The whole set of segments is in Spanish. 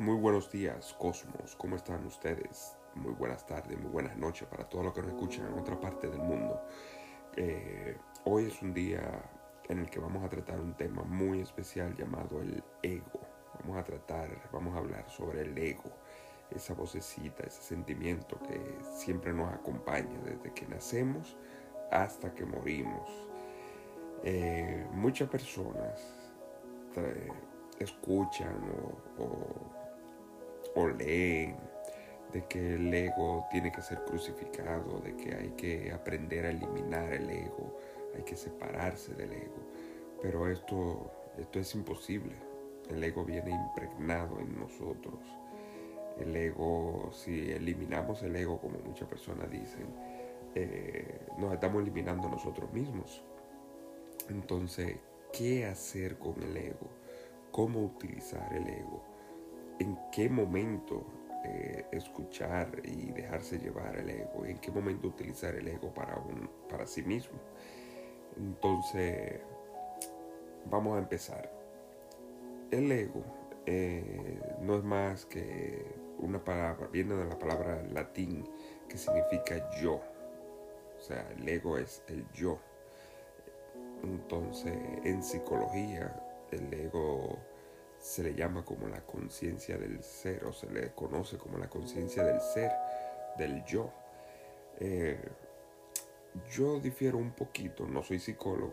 Muy buenos días, Cosmos. ¿Cómo están ustedes? Muy buenas tardes, muy buenas noches para todos los que nos escuchan en otra parte del mundo. Eh, hoy es un día en el que vamos a tratar un tema muy especial llamado el ego. Vamos a tratar, vamos a hablar sobre el ego, esa vocecita, ese sentimiento que siempre nos acompaña desde que nacemos hasta que morimos. Eh, muchas personas eh, escuchan o, o, leen de que el ego tiene que ser crucificado, de que hay que aprender a eliminar el ego, hay que separarse del ego. Pero esto, esto es imposible. El ego viene impregnado en nosotros. El ego, si eliminamos el ego, como muchas personas dicen, eh, nos estamos eliminando nosotros mismos. Entonces, ¿qué hacer con el ego? ¿Cómo utilizar el ego? ¿En qué momento eh, escuchar y dejarse llevar el ego? ¿En qué momento utilizar el ego para, un, para sí mismo? Entonces, vamos a empezar. El ego eh, no es más que una palabra, viene de la palabra latín que significa yo. O sea, el ego es el yo. Entonces, en psicología, el ego se le llama como la conciencia del ser, o se le conoce como la conciencia del ser, del yo. Eh, yo difiero un poquito, no soy psicólogo,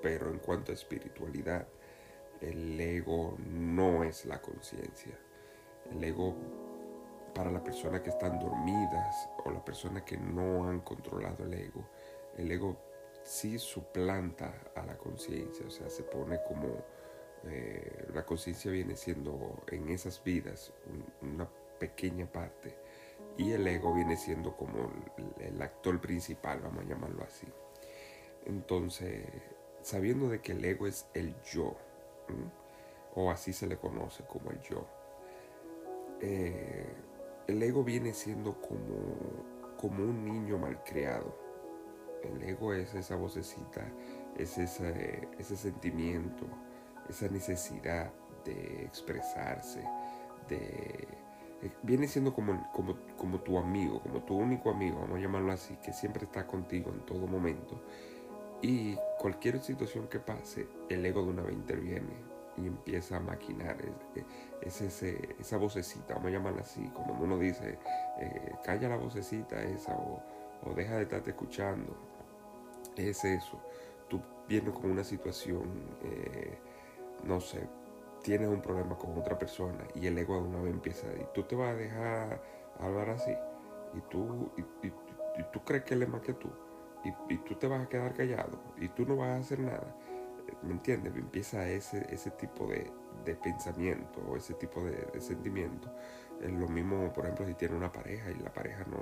pero en cuanto a espiritualidad, el ego no es la conciencia. El ego para las personas que están dormidas o las personas que no han controlado el ego, el ego sí suplanta a la conciencia, o sea, se pone como eh, la conciencia viene siendo en esas vidas una pequeña parte y el ego viene siendo como el, actor principal, vamos a llamarlo así. Entonces, sabiendo de que el ego es el yo, o así se le conoce como el yo, eh, el ego viene siendo como, como un niño malcriado. El ego es esa vocecita, es ese, ese sentimiento, esa necesidad de expresarse, de eh, viene siendo como, como, como, tu amigo, como tu único amigo, vamos a llamarlo así, que siempre está contigo en todo momento. Y cualquier situación que pase, el ego de una vez interviene y empieza a maquinar. Es, ese, esa vocecita, vamos a llamarla así, como uno dice, eh, calla la vocecita esa o, o deja de estarte escuchando. Es eso. Tú vienes con una situación, eh, no sé, tienes un problema con otra persona y el ego de una vez empieza y tú te vas a dejar hablar así y tú, y, tú crees que él es más que tú y, tú te vas a quedar callado y tú no vas a hacer nada. ¿Me entiendes? Empieza ese, ese tipo de, pensamiento o ese tipo de, sentimiento. Es lo mismo, por ejemplo, si tiene una pareja y la pareja no,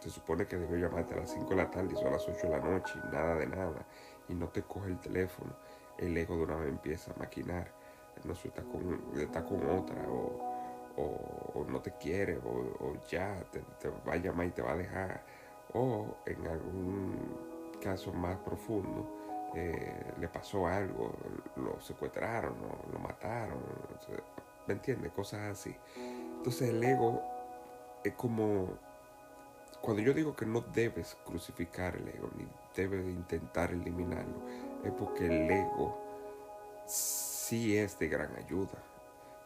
se supone que debe llamarte a las 5 de la tarde y son las 8 de la noche y nada de nada y no te coge el teléfono, el ego de una vez empieza a maquinar, no está con, está con otra o, no te quiere o, ya te, te, va a llamar y te va a dejar o en algún caso más profundo eh, le pasó algo, lo secuestraron o lo mataron, ¿me entiendes? Cosas así. Entonces el ego es como, cuando yo digo que no debes crucificar el ego, ni debes intentar eliminarlo, es porque el ego sí es de gran ayuda.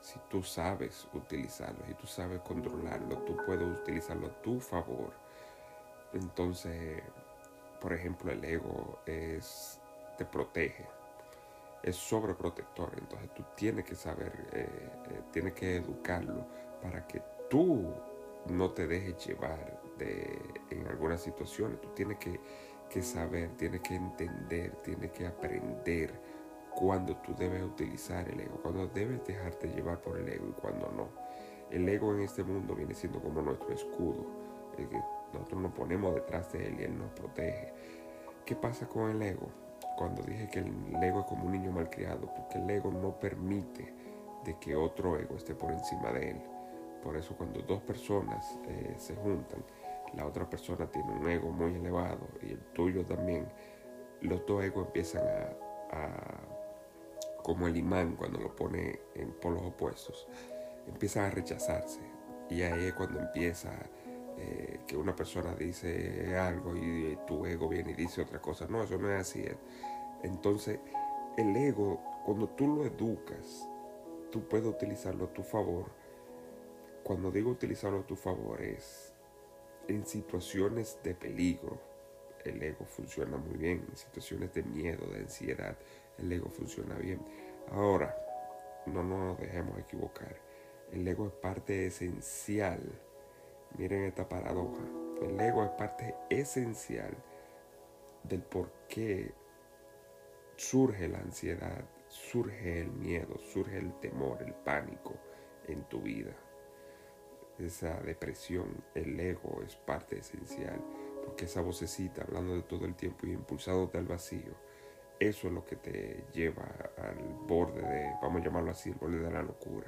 Si tú sabes utilizarlo, si tú sabes controlarlo, tú puedes utilizarlo a tu favor entonces, por ejemplo, el ego es, te protege, es sobreprotector. Entonces tú tienes que saber, eh, eh, tienes que educarlo para que tú no te dejes llevar de, en algunas situaciones. Tú tienes que, que saber, tienes que entender, tienes que aprender cuando tú debes utilizar el ego, cuando debes dejarte llevar por el ego y cuando no. El ego en este mundo viene siendo como nuestro escudo. Nosotros nos ponemos detrás de él y él nos protege. ¿Qué pasa con el ego? Cuando dije que el ego es como un niño malcriado, porque el ego no permite de que otro ego esté por encima de él. Por eso cuando dos personas eh, se juntan, la otra persona tiene un ego muy elevado y el tuyo también, los dos egos empiezan a, como el imán cuando lo pone en polos opuestos, empiezan a rechazarse. Y ahí es cuando empieza eh, que una persona dice algo y tu ego viene y dice otra cosa. No, eso no es así. Entonces, el ego, cuando tú lo educas, tú puedes utilizarlo a tu favor. Cuando digo utilizarlo a tu favor es en situaciones de peligro. El ego funciona muy bien. En situaciones de miedo, de ansiedad, el ego funciona bien. Ahora, no nos dejemos equivocar. El ego es parte esencial. Miren esta paradoja. El ego es parte esencial del por qué surge la ansiedad, surge el miedo, surge el temor, el pánico en tu vida. Esa depresión, el ego es parte esencial, porque esa vocecita hablando de todo el tiempo y impulsado al vacío, eso es lo que te lleva al borde de, vamos a llamarlo así, el borde de la locura.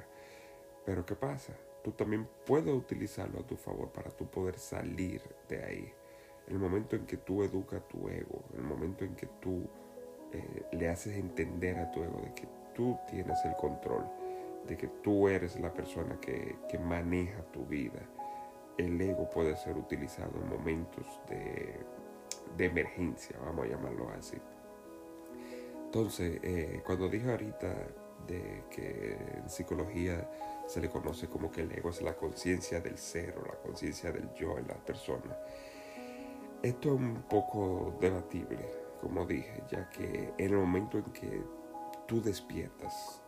Pero ¿qué pasa? Tú también puedes utilizarlo a tu favor para tú poder salir de ahí. El momento en que tú educas tu ego, el momento en que tú eh, le haces entender a tu ego de que tú tienes el control, de que tú eres la persona que, que maneja tu vida, el ego puede ser utilizado en momentos de, de emergencia, vamos a llamarlo así. Entonces, eh, cuando dije ahorita de que en psicología se le conoce como que el ego es la conciencia del ser o la conciencia del yo en la persona, esto es un poco debatible, como dije, ya que en el momento en que tú despiertas,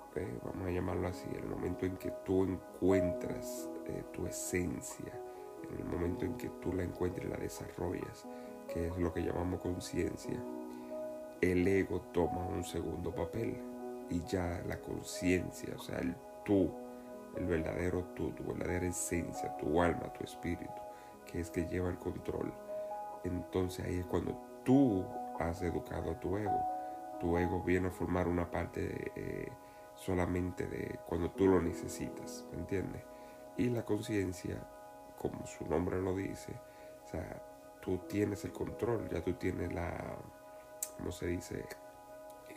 vamos a llamarlo así, el momento en que tú encuentras eh, tu esencia, en el momento en que tú la encuentres y la desarrollas, que es lo que llamamos conciencia, el ego toma un segundo papel y ya la conciencia, o sea, el tú, el verdadero tú, tu verdadera esencia, tu alma, tu espíritu, que es que lleva el control. Entonces ahí es cuando tú has educado a tu ego. Tu ego viene a formar una parte eh, solamente de cuando tú lo necesitas, ¿me entiendes? Y la conciencia, como su nombre lo dice, o sea, tú tienes el control, ya tú tienes la ¿cómo se dice?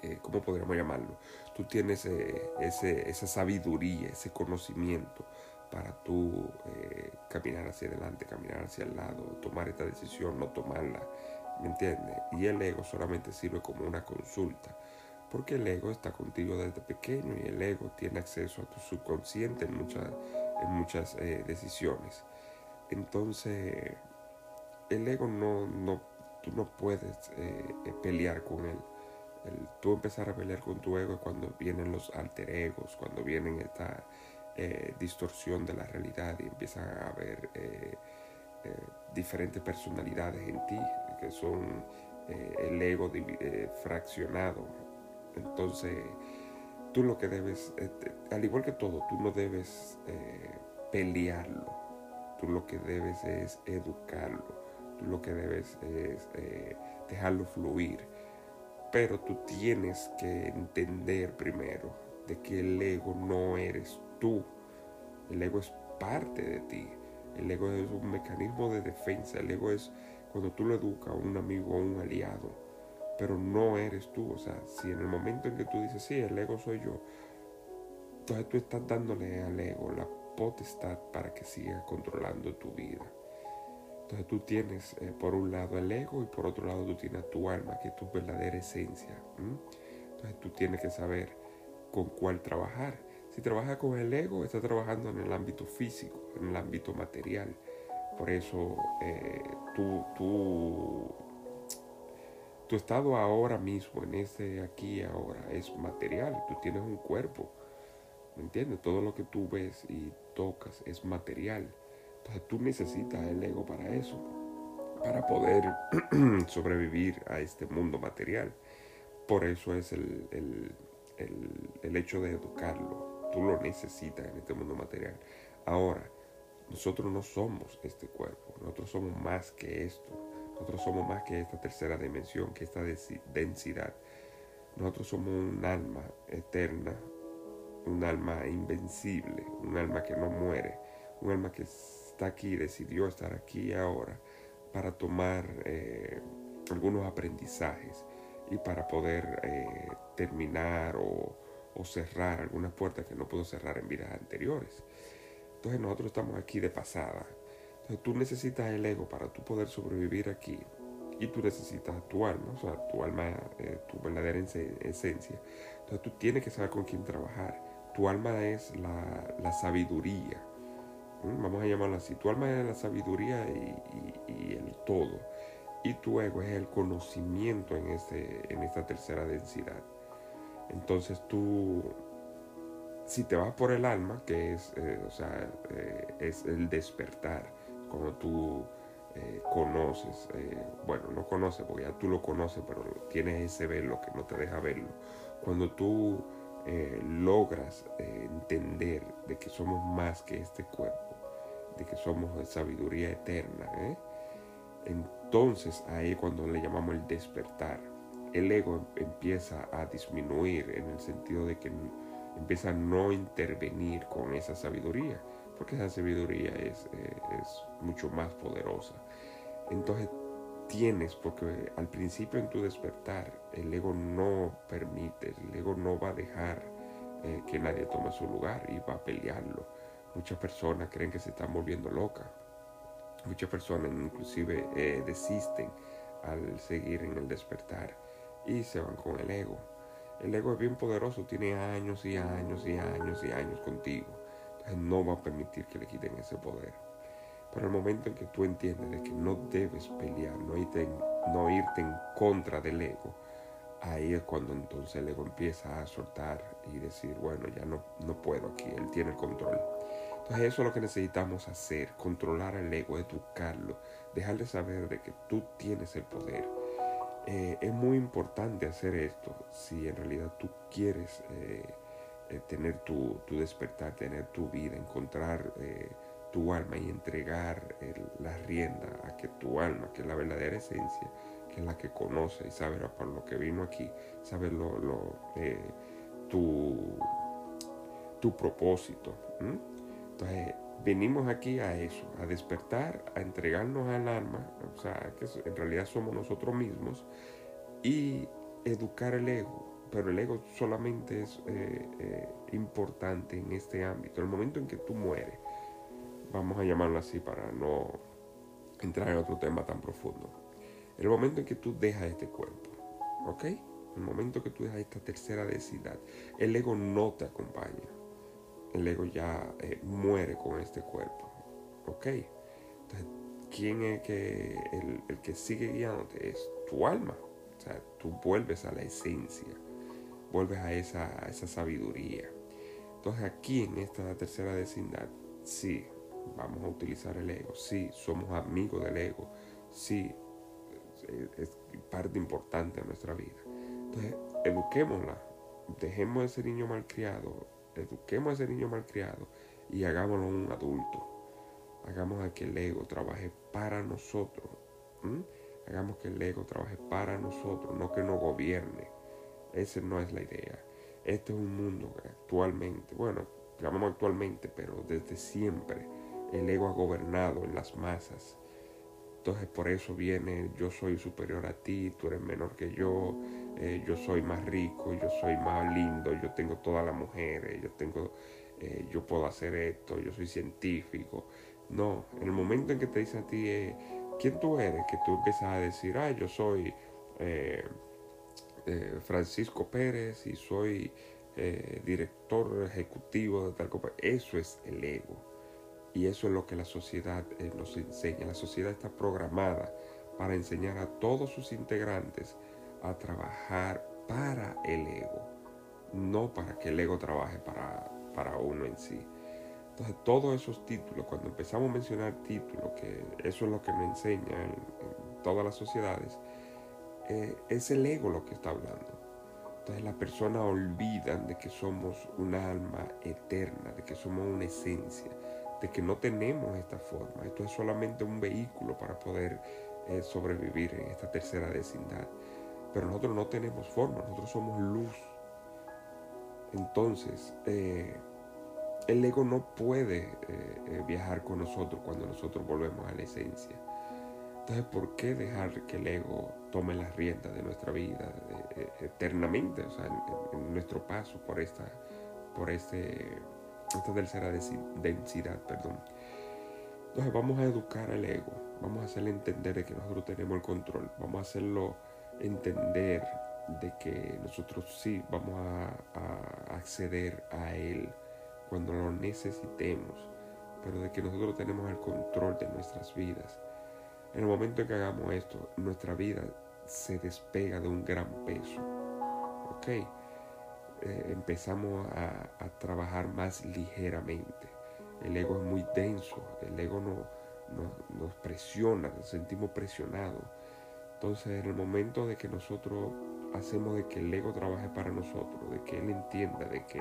Eh, ¿Cómo podríamos llamarlo? Tú tienes eh, ese, esa sabiduría, ese conocimiento para tú eh, caminar hacia adelante, caminar hacia el lado, tomar esta decisión, no tomarla, ¿me entiendes? Y el ego solamente sirve como una consulta, porque el ego está contigo desde pequeño y el ego tiene acceso a tu subconsciente en muchas, en muchas decisiones. Entonces, el ego no, no tú no puedes eh, eh, pelear con él. Tú empezar a pelear con tu ego cuando vienen los alter egos, cuando vienen esta eh, distorsión de la realidad y empiezan a haber diferentes personalidades en ti, que son el ego fraccionado. Entonces, tú lo que debes, al igual que todo, tú no debes pelearlo, tú lo que debes es educarlo lo que debes es eh, dejarlo fluir. Pero tú tienes que entender primero de que el ego no eres tú. El ego es parte de ti. El ego es un mecanismo de defensa. El ego es cuando tú lo educas a un amigo o un aliado. Pero no eres tú. O sea, si en el momento en que tú dices, sí, el ego soy yo, entonces tú estás dándole al ego la potestad para que siga controlando tu vida. Entonces tú tienes eh, por un lado el ego y por otro lado tú tienes tu alma, que es tu verdadera esencia. Entonces tú tienes que saber con cuál trabajar. Si trabajas con el ego, estás trabajando en el ámbito físico, en el ámbito material. Por eso eh, tú, tu estado ahora mismo, en ese aquí y ahora, es material. Tú tienes un cuerpo. ¿Me entiendes? Todo lo que tú ves y tocas es material. Entonces tú necesitas el ego para eso, para poder sobrevivir a este mundo material. Por eso es el, el, hecho de educarlo. Tú lo necesitas en este mundo material. Ahora, nosotros no somos este cuerpo, nosotros somos más que esto. Nosotros somos más que esta tercera dimensión, que esta densidad. Nosotros somos un alma eterna, un alma invencible, un alma que no muere, un alma que aquí, decidió estar aquí ahora para tomar eh, algunos aprendizajes y para poder eh, terminar o, cerrar algunas puertas que no puedo cerrar en vidas anteriores. Entonces nosotros estamos aquí de pasada. Tú necesitas el ego para tú poder sobrevivir aquí y tú necesitas tu alma, o sea, tu alma, eh, tu verdadera esencia. Entonces tú tienes que saber con quién trabajar. Tu alma es la, sabiduría. Vamos a llamarlo así. Tu alma es la sabiduría y, el todo. Y tu ego es el conocimiento en, este, en esta tercera densidad. Entonces tú, si te vas por el alma, que es, eh, o sea, eh, es el despertar, cuando tú eh, conoces, eh, bueno, no conoces porque ya tú lo conoces, pero tienes ese velo que no te deja verlo. Cuando tú eh, logras entender de que somos más que este cuerpo, de que somos de sabiduría eterna, entonces ahí cuando le llamamos el despertar, el ego empieza a disminuir en el sentido de que empieza a no intervenir con esa sabiduría porque esa sabiduría es, eh, es mucho más poderosa. Entonces tienes, porque al principio en tu despertar el ego no permite, el ego no va a dejar eh, que nadie tome su lugar y va a pelearlo. Muchas personas creen que se están volviendo locas. Muchas personas inclusive eh, desisten al seguir en el despertar y se van con el ego. El ego es bien poderoso, tiene años y años y años y años contigo no va a permitir que le quiten ese poder. Pero el momento en que tú entiendes de que no debes pelear, no irte, no irte en contra del ego, ahí es cuando entonces el ego empieza a soltar y decir, bueno, ya no, no puedo aquí, él tiene el control. Entonces eso es lo que necesitamos hacer, controlar el ego, educarlo, dejarle saber de que tú tienes el poder. Eh, es muy importante hacer esto si en realidad tú quieres eh, eh, tener tu, despertar, tener tu vida, encontrar eh, tu alma y entregar la rienda a que tu alma, que es la verdadera esencia, que es la que conoce y sabe por lo que vino aquí, sabe lo, eh, tu, tu propósito. Entonces, venimos aquí a eso, a despertar, a entregarnos al alma, o sea, que en realidad somos nosotros mismos, y educar el ego, pero el ego solamente es eh, eh, importante en este ámbito. El momento en que tú mueres, vamos a llamarlo así para no entrar en otro tema tan profundo. El momento en que tú dejas este cuerpo, ¿ok? El momento que tú dejas esta tercera densidad, el ego no te acompaña. El ego ya eh, muere con este cuerpo, ¿ok? Entonces, ¿quién es que el, el que sigue guiándote? Es tu alma. O sea, tú vuelves a la esencia vuelves a esa, esa sabiduría. Entonces aquí en esta tercera vecindad, sí, vamos a utilizar el ego, sí, somos amigos del ego, sí, es parte importante de nuestra vida. Entonces, eduquémosla, dejemos ese niño malcriado, eduquemos a ese niño malcriado y hagámoslo un adulto. Hagamos a que el ego trabaje para nosotros. Hagamos que el ego trabaje para nosotros, no que nos gobierne. Esa no es la idea. Este es un mundo que actualmente, bueno, llamamos actualmente, pero desde siempre el ego ha gobernado en las masas. Entonces por eso viene yo soy superior a ti, tú eres menor que yo, eh, yo soy más rico, yo soy más lindo, yo tengo todas las mujeres, yo tengo, eh, yo puedo hacer esto, yo soy científico. No, en el momento en que te dice a ti, eh, ¿quién tú eres? Que tú empiezas a decir, ah, yo soy Francisco Pérez y soy eh, director ejecutivo de tal cosa. Eso es el ego. Y eso es lo que la sociedad eh, nos enseña. La sociedad está programada para enseñar a todos sus integrantes a trabajar para el ego, no para que el ego trabaje para, para uno en sí. Entonces, todos esos títulos, cuando empezamos a mencionar títulos, que eso es lo que nos enseña en todas las sociedades, eh, es el ego lo que está hablando. Entonces la persona olvida de que somos una alma eterna, de que somos una esencia, de que no tenemos esta forma. Esto es solamente un vehículo para poder eh, sobrevivir en esta tercera vecindad. Pero nosotros no tenemos forma, nosotros somos luz. Entonces, eh, el ego no puede viajar con nosotros cuando nosotros volvemos a la esencia. Entonces, ¿por qué dejar que el ego tome las riendas de nuestra vida eh, eternamente? O sea, en, nuestro paso por esta, por este, esta tercera densidad, perdón. Entonces, vamos a educar al ego, vamos a hacerle entender de que nosotros tenemos el control, vamos a hacerlo entender de que nosotros sí vamos a, acceder a Él cuando lo necesitemos, pero de que nosotros tenemos el control de nuestras vidas. En el momento en que hagamos esto, nuestra vida se despega de un gran peso. ¿Ok? Eh, empezamos a, trabajar más ligeramente. El ego es muy denso, el ego nos presiona, nos sentimos presionados. Entonces, en el momento de que nosotros hacemos de que el ego trabaje para nosotros, de que él entienda de que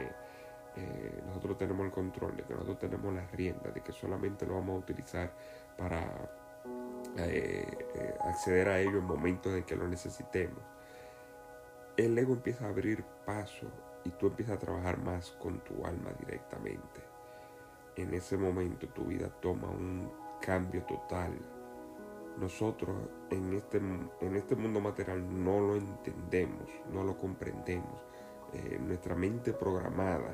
eh, nosotros tenemos el control, de que nosotros tenemos las riendas, de que solamente lo vamos a utilizar para eh, eh, acceder a ello en momentos en que lo necesitemos, el ego empieza a abrir paso y tú empiezas a trabajar más con tu alma directamente. En ese momento tu vida toma un cambio total nosotros en este, en este mundo material no lo entendemos, no lo comprendemos. Eh, nuestra mente programada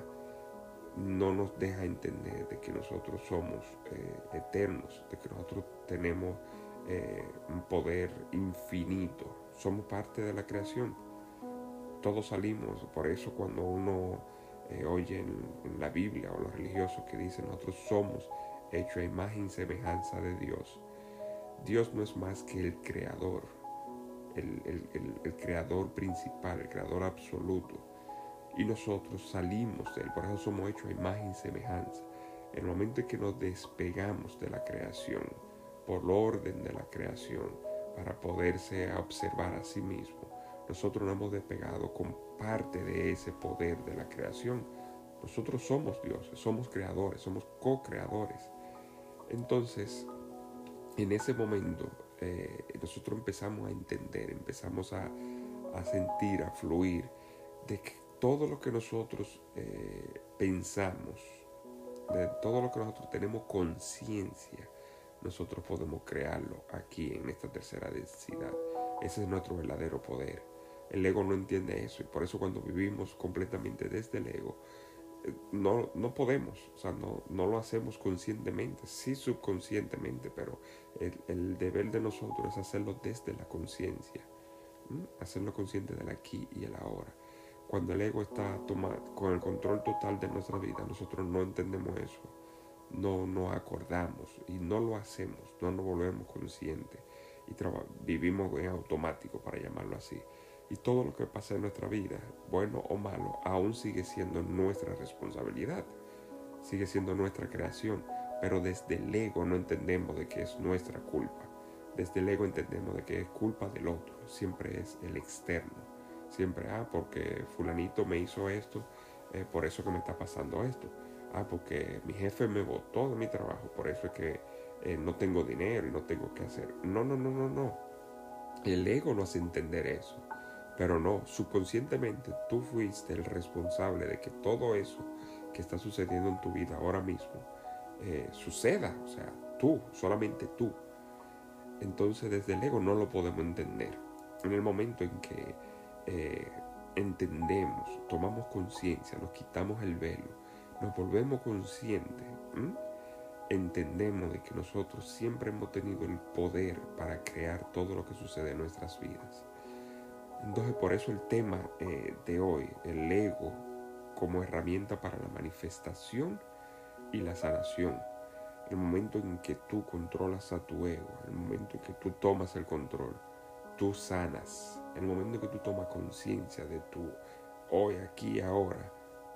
no nos deja entender de que nosotros somos eternos, de que nosotros tenemos eh, un poder infinito, somos parte de la creación. Todos salimos, por eso cuando uno oye en, la Biblia o los religiosos que dicen nosotros somos hechos a imagen y semejanza de Dios, Dios no es más que el creador, el, creador principal, el creador absoluto. Y nosotros salimos de él, por eso somos hechos a imagen y semejanza. En el momento en que nos despegamos de la creación, por orden de la creación, para poderse observar a sí mismo, nosotros nos hemos despegado con parte de ese poder de la creación. Nosotros somos dioses, somos creadores, somos co-creadores. Entonces, en ese momento eh, nosotros empezamos a entender, empezamos a, sentir, a fluir de que todo lo que nosotros eh, pensamos, de todo lo que nosotros tenemos conciencia, nosotros podemos crearlo aquí en esta tercera densidad. Ese es nuestro verdadero poder. El ego no entiende eso y por eso cuando vivimos completamente desde el ego, no, no podemos, o sea, no, no lo hacemos conscientemente, sí subconscientemente, pero el, deber de nosotros es hacerlo desde la conciencia, hacerlo consciente del aquí y el ahora. Cuando el ego está con el control total de nuestra vida, nosotros no entendemos eso, no nos acordamos y no lo hacemos, no nos volvemos conscientes y vivimos en automático, para llamarlo así. Y todo lo que pasa en nuestra vida, bueno o malo, aún sigue siendo nuestra responsabilidad. Sigue siendo nuestra creación. Pero desde el ego no entendemos de que es nuestra culpa. Desde el ego entendemos de que es culpa del otro. Siempre es el externo. Siempre, ah, porque fulanito me hizo esto, eh, por eso que me está pasando esto. Ah, porque mi jefe me botó de mi trabajo, por eso es que eh, no tengo dinero y no tengo que hacer. No, no, no, no, no. El ego no hace entender eso. Pero no, subconscientemente tú fuiste el responsable de que todo eso que está sucediendo en tu vida ahora mismo eh, suceda. O sea, tú, solamente tú. Entonces desde el ego no lo podemos entender. En el momento en que eh, entendemos, tomamos conciencia, nos quitamos el velo, nos volvemos conscientes, entendemos de que nosotros siempre hemos tenido el poder para crear todo lo que sucede en nuestras vidas. Entonces por eso el tema eh, de hoy, el ego como herramienta para la manifestación y la sanación. El momento en que tú controlas a tu ego, el momento en que tú tomas el control, tú sanas. El momento en que tú tomas conciencia de tu hoy, aquí, ahora,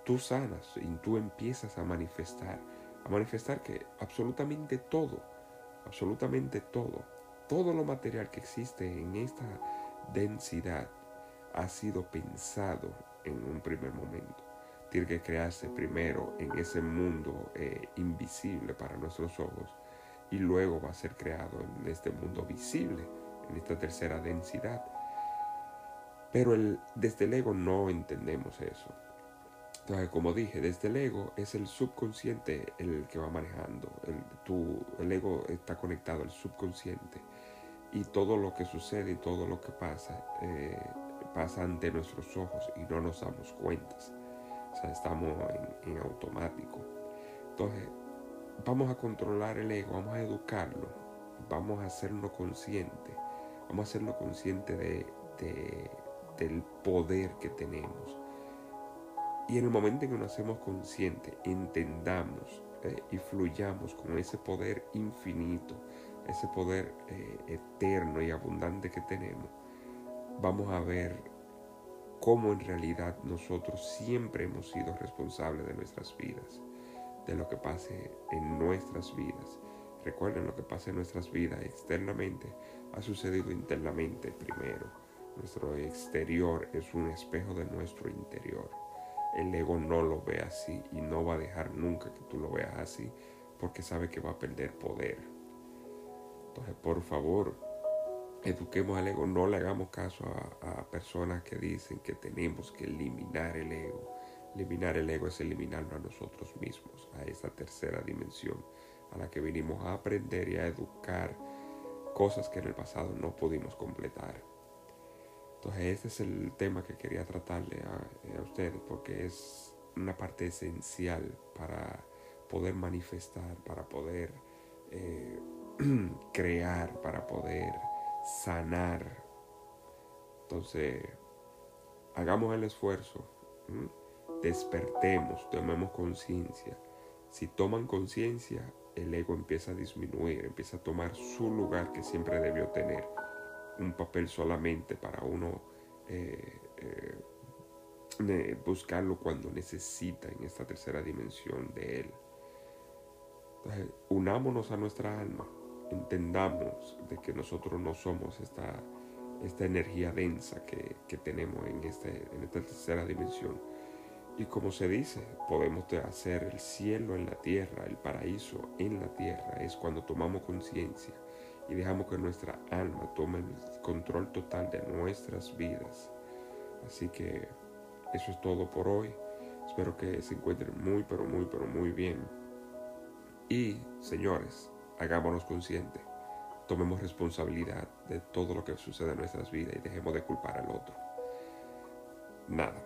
tú sanas y tú empiezas a manifestar. A manifestar que absolutamente todo, absolutamente todo, todo lo material que existe en esta densidad ha sido pensado en un primer momento. Tiene que crearse primero en ese mundo eh, invisible para nuestros ojos y luego va a ser creado en este mundo visible, en esta tercera densidad. Pero desde el ego no entendemos eso. Entonces, como dije, desde el ego es el subconsciente el que va manejando. El, tu, el ego está conectado al subconsciente y todo lo que sucede y todo lo que pasa eh, pasa ante nuestros ojos y no nos damos cuenta. O sea, estamos en, automático. Entonces, vamos a controlar el ego, vamos a educarlo, vamos a hacerlo consciente, vamos a hacerlo consciente de, del poder que tenemos. Y en el momento en que nos hacemos consciente, entendamos eh, y fluyamos con ese poder infinito, ese poder eh, eterno y abundante que tenemos, vamos a ver cómo en realidad nosotros siempre hemos sido responsables de nuestras vidas, de lo que pase en nuestras vidas. Recuerden, lo que pasa en nuestras vidas externamente ha sucedido internamente primero. Nuestro exterior es un espejo de nuestro interior. El ego no lo ve así y no va a dejar nunca que tú lo veas así porque sabe que va a perder poder. Entonces, por favor, eduquemos al ego, no le hagamos caso a, personas que dicen que tenemos que eliminar el ego. Eliminar el ego es eliminarlo a nosotros mismos, a esa tercera dimensión a la que vinimos a aprender y a educar cosas que en el pasado no pudimos completar. Entonces este es el tema que quería tratarle a, ustedes porque es una parte esencial para poder manifestar, para poder eh, crear, para poder sanar. Entonces, hagamos el esfuerzo, despertemos, tomemos conciencia. Si toman conciencia, el ego empieza a disminuir, empieza a tomar su lugar que siempre debió tener, un papel solamente para uno eh, eh, buscarlo cuando necesita en esta tercera dimensión de él. Unámonos a nuestra alma, entendamos de que nosotros no somos esta, esta energía densa que, tenemos en, este, en esta tercera dimensión. Y como se dice, podemos hacer el cielo en la tierra, el paraíso en la tierra. Es cuando tomamos conciencia y dejamos que nuestra alma tome el control total de nuestras vidas. Así que eso es todo por hoy. Espero que se encuentren muy, pero muy, pero muy bien. Y, señores, hagámonos conscientes, tomemos responsabilidad de todo lo que sucede en nuestras vidas y dejemos de culpar al otro. Nada.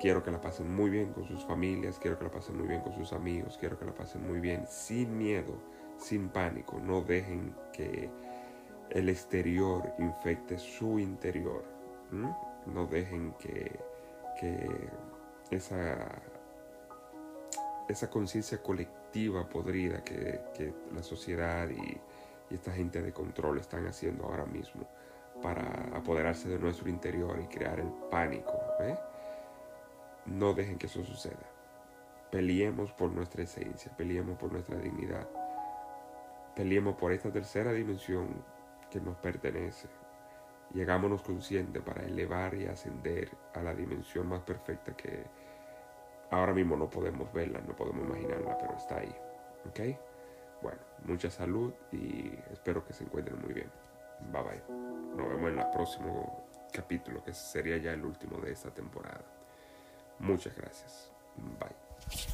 quiero que la pasen muy bien con sus familias, quiero que la pasen muy bien con sus amigos, quiero que la pasen muy bien sin miedo, sin pánico. No dejen que el exterior infecte su interior. No dejen que, que esa, esa conciencia colectiva podrida que, la sociedad y, esta gente de control están haciendo ahora mismo para apoderarse de nuestro interior y crear el pánico. ¿eh? No dejen que eso suceda. Peleemos por nuestra esencia, peleemos por nuestra dignidad, peleemos por esta tercera dimensión que nos pertenece. Llegámonos conscientes para elevar y ascender a la dimensión más perfecta que, Ahora mismo no podemos verla, no podemos imaginarla, pero está ahí. ¿Ok? Bueno, mucha salud y espero que se encuentren muy bien. Bye bye. Nos vemos en el próximo capítulo, que sería ya el último de esta temporada. Muchas gracias. Bye.